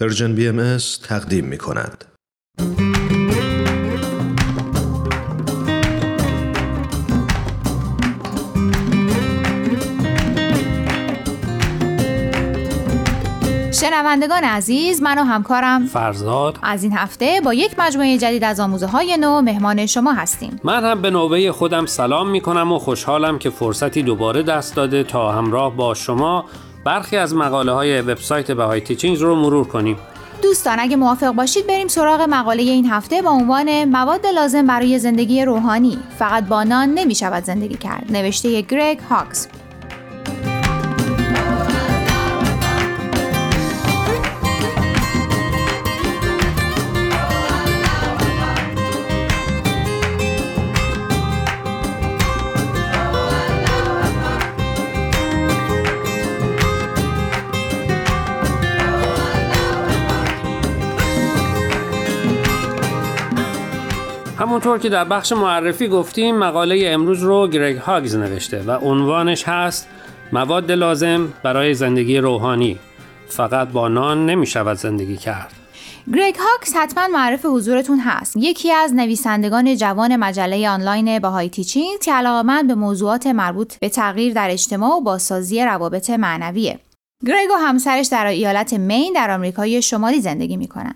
پرژن بی ام تقدیم می کند. شنوندگان عزیز من و همکارم فرزاد از این هفته با یک مجموعه جدید از آموزه های نو مهمان شما هستیم من هم به نوبه خودم سلام می کنم و خوشحالم که فرصتی دوباره دست داده تا همراه با شما برخی از مقاله های وبسایت بهای تیچینگ رو مرور کنیم. دوستان اگه موافق باشید بریم سراغ مقاله این هفته با عنوان مواد لازم برای زندگی روحانی. فقط با نان نمی شود زندگی کرد. نوشته گرگ هاکس. همونطور که در بخش معرفی گفتیم مقاله امروز رو گرگ هاگز نوشته و عنوانش هست مواد لازم برای زندگی روحانی. فقط با نان نمی شود زندگی کرد. گرگ هاکس حتما معرف حضورتون هست. یکی از نویسندگان جوان مجله آنلاین باهای تیچینگ که علاقمند به موضوعات مربوط به تغییر در اجتماع و بازسازی روابط معنویه. گرگ و همسرش در ایالت مین در آمریکای شمالی زندگی می‌کنن.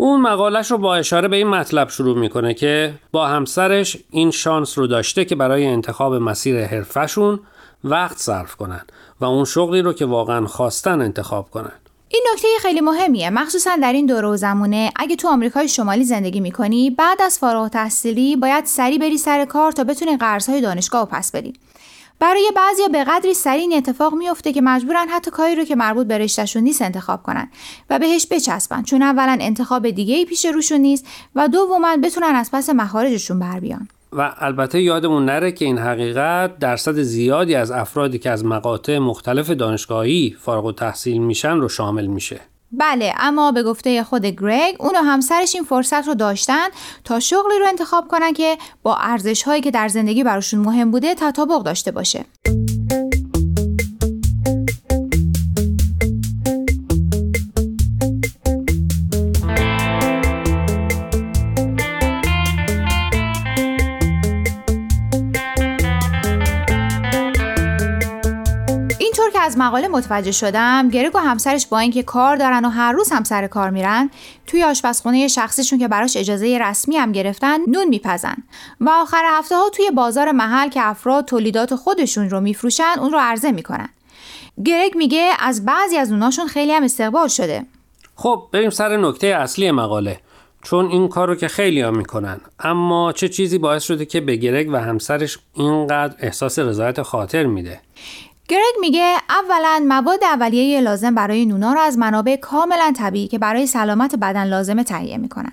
اون مقالش رو با اشاره به این مطلب شروع می‌کنه که با همسرش این شانس رو داشته که برای انتخاب مسیر حرفشون وقت صرف کنن و اون شغلی رو که واقعا خواستن انتخاب کنن. این نکته خیلی مهمیه. مخصوصا در این دوره و زمونه اگه تو آمریکای شمالی زندگی می‌کنی بعد از فارغ تحصیلی باید سری بری سر کار تا بتونی قرضهای دانشگاه و پس بدی. برای بعضیا به قدری سریع این اتفاق میفته که مجبورن حتی کاری رو که مربوط به رشتهشون نیست انتخاب کنن و بهش بچسبن چون اولا انتخاب دیگه ای پیش روشون نیست و دوما بتونن از پس مخارجشون بر بیان. و البته یادمون نره که این حقیقت درصد زیادی از افرادی که از مقاطع مختلف دانشگاهی فارغ و تحصیل میشن رو شامل میشه. بله اما به گفته خود گرگ اون و همسرش این فرصت رو داشتن تا شغلی رو انتخاب کنن که با ارزش هایی که در زندگی براشون مهم بوده تطابق داشته باشه. از مقاله متوجه شدم گرگ و همسرش با اینکه کار دارن و هر روز هم سر کار میرن توی آشپزخونه شخصیشون که براش اجازه رسمی هم گرفتن نون میپزن. و آخر هفته ها توی بازار محل که افراد تولیدات خودشون رو میفروشن اون رو عرضه می‌کنن. گرگ میگه از بعضی از اوناشون خیلی هم استقبال شده. خب بریم سر نکته اصلی مقاله. چون این کار رو که خیلی ها می‌کنن. اما چه چیزی باعث شده که به گرگ و همسرش اینقدر احساس رضایت خاطر میده؟ گرگ میگه اولا مواد اولیه لازم برای نونا رو از منابع کاملا طبیعی که برای سلامت بدن لازمه تهیه می‌کنن.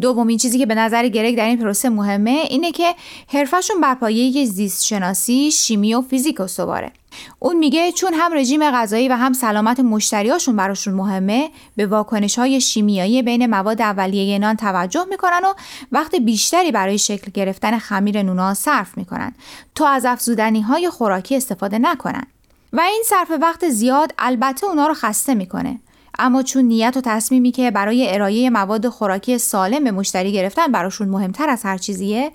دومین چیزی که به نظر گرگ در این پروسه مهمه اینه که حرفشون بر پایه زیست شناسی، شیمی و فیزیک استواره. اون میگه چون هم رژیم غذایی و هم سلامت مشتریاشون براشون مهمه به واکنش های شیمیایی بین مواد اولیه نان توجه می‌کنن و وقت بیشتری برای شکل گرفتن خمیر نونا صرف می‌کنن تا از افزودنی های خوراکی استفاده نکنن و این صرف وقت زیاد البته اونا رو خسته می‌کنه اما چون نیت و تصمیمی که برای ارائه مواد خوراکی سالم به مشتری گرفتن براشون مهمتر از هر چیزیه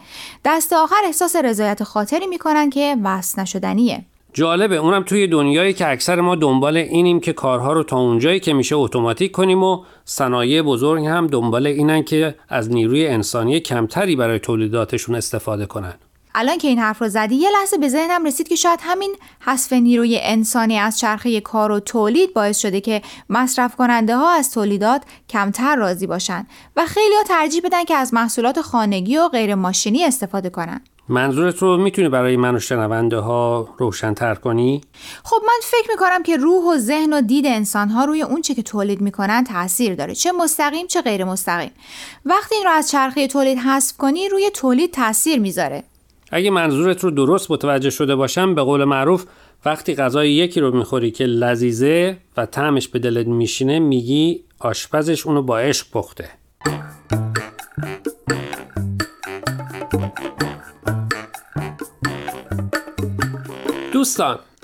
دست آخر احساس رضایت خاطری می‌کنن که وصل نشدنیه. جالبه اونم توی دنیایی که اکثر ما دنبال اینیم که کارها رو تا اونجایی که میشه اتوماتیک کنیم و صنایع بزرگ هم دنبال اینن که از نیروی انسانی کمتری برای تولیداتشون استفاده کنن. الان که این حرف رو زدی یه لحظه به ذهنم رسید که شاید همین حذف نیروی انسانی از چرخه کار و تولید باعث شده که مصرف کننده ها از تولیدات کمتر راضی باشن و خیلی ها ترجیح بدن که از محصولات خانگی و غیر ماشینی استفاده کنن. منظورت رو می‌تونی برای من و شنونده ها روشنتر کنی؟ خب من فکر می‌کنم که روح و ذهن و دید انسان ها روی اونچه که تولید می‌کنن تاثیر داره چه مستقیم چه غیر مستقیم. وقتی این رو از چرخه تولید حذف کنی روی تولید تاثیر می‌ذاره. اگه منظورت رو درست متوجه شده باشم به قول معروف وقتی غذای یکی رو می‌خوری که لذیذه و طعمش به دلت میشینه میگی آشپزش اونو با عشق پخته. دوستان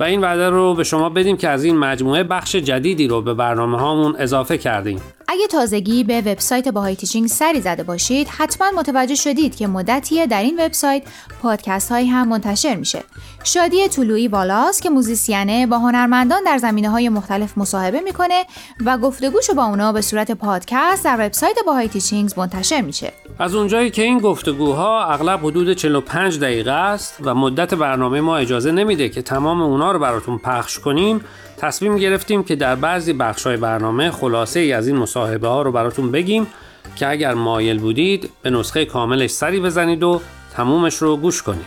و این وعده رو به شما بدیم که از این مجموعه بخش جدیدی رو به برنامه هامون اضافه کردیم. اگه تازگی به وبسایت باهای تیچینگ سری زده باشید حتما متوجه شدید که مدتیه در این وبسایت پادکست هایی هم منتشر میشه. شادی طلوعی والاست که موزیسینه با هنرمندان در زمینه های مختلف مصاحبه می‌کنه و گفتگوشو با اونا به صورت پادکست در وبسایت باهای تیچینگز منتشر میشه. از اونجایی که این گفتگوها اغلب حدود 45 دقیقه است و مدت برنامه ما اجازه نمیده که تمام اونا رو براتون پخش کنیم تصمیم گرفتیم که در بعضی بخشای برنامه خلاصه ای از این مصاحبه ها رو براتون بگیم که اگر مایل بودید به نسخه کاملش سری بزنید و تمومش رو گوش کنید.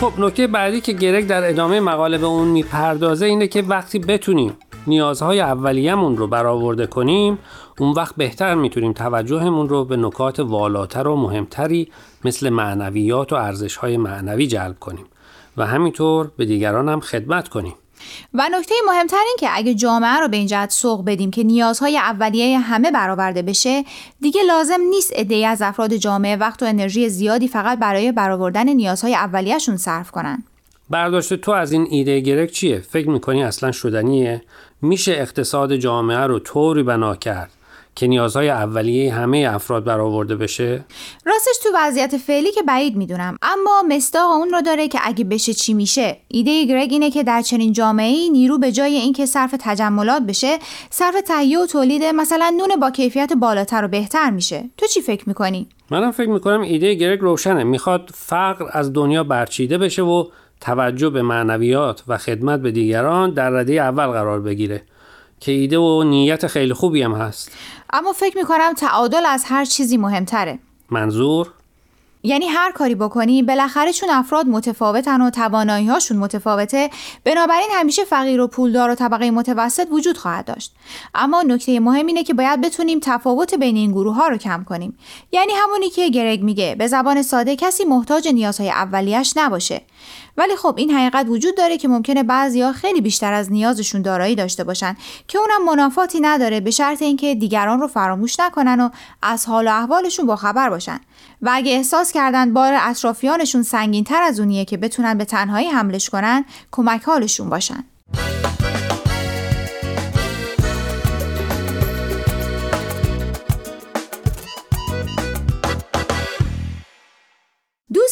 خب نکته بعدی که گرگ در ادامه مقاله به اون می‌پردازه اینه که وقتی بتونیم نیازهای اولیه‌مون رو برآورده کنیم اون وقت بهتر می‌تونیم توجهمون رو به نکات والاتر و مهمتری مثل معنویات و ارزشهای معنوی جلب کنیم و همینطور به دیگران هم خدمت کنیم. و نکته مهمتر این که اگه جامعه رو به این جهت سوق بدیم که نیازهای اولیه همه برآورده بشه دیگه لازم نیست عده‌ای از افراد جامعه وقت و انرژی زیادی فقط برای برآوردن نیازهای اولیهشون صرف کنن. برداشت تو از این ایده گرک چیه؟ فکر می‌کنی اصلا شدنیه؟ میشه اقتصاد جامعه رو طوری بنا کرد که نیازهای اولیه همه افراد برآورده بشه؟ راستش تو وضعیت فعلی که بعید می‌دونم. اما مستاق اون رو داره که اگه بشه چی میشه؟ ایده گرگ اینه که در چنین جامعه نیرو به جای اینکه صرف تجملات بشه صرف تهیه و تولید مثلا نون با کیفیت بالاتر و بهتر میشه. تو چی فکر می‌کنی؟ منم فکر می‌کنم ایده گرگ روشنه. می‌خواد فقر از دنیا برچیده بشه و توجه به معنویات و خدمت به دیگران در رده اول قرار بگیره که ایده و نیت خیلی خوبی هم هست. اما فکر می‌کنم تعادل از هر چیزی مهمتره. منظور؟ یعنی هر کاری بکنی بالاخره چون افراد متفاوتن و توانایی هاشون متفاوته بنابراین همیشه فقیر و پولدار و طبقه متوسط وجود خواهد داشت. اما نکته مهم اینه که باید بتونیم تفاوت بین این گروه ها رو کم کنیم. یعنی همونی که گرگ میگه به زبان ساده کسی محتاج نیازهای اولیش نباشه. ولی خب این حقیقت وجود داره که ممکنه بعضیا خیلی بیشتر از نیازشون دارایی داشته باشن که اونم منافاتی نداره به شرط اینکه دیگران رو فراموش نکنن و از حال و احوالشون با خبر باشن. و اگه احساس کردن بار اطرافیانشون سنگین تر از اونیه که بتونن به تنهایی حملش کنن کمک حالشون باشن.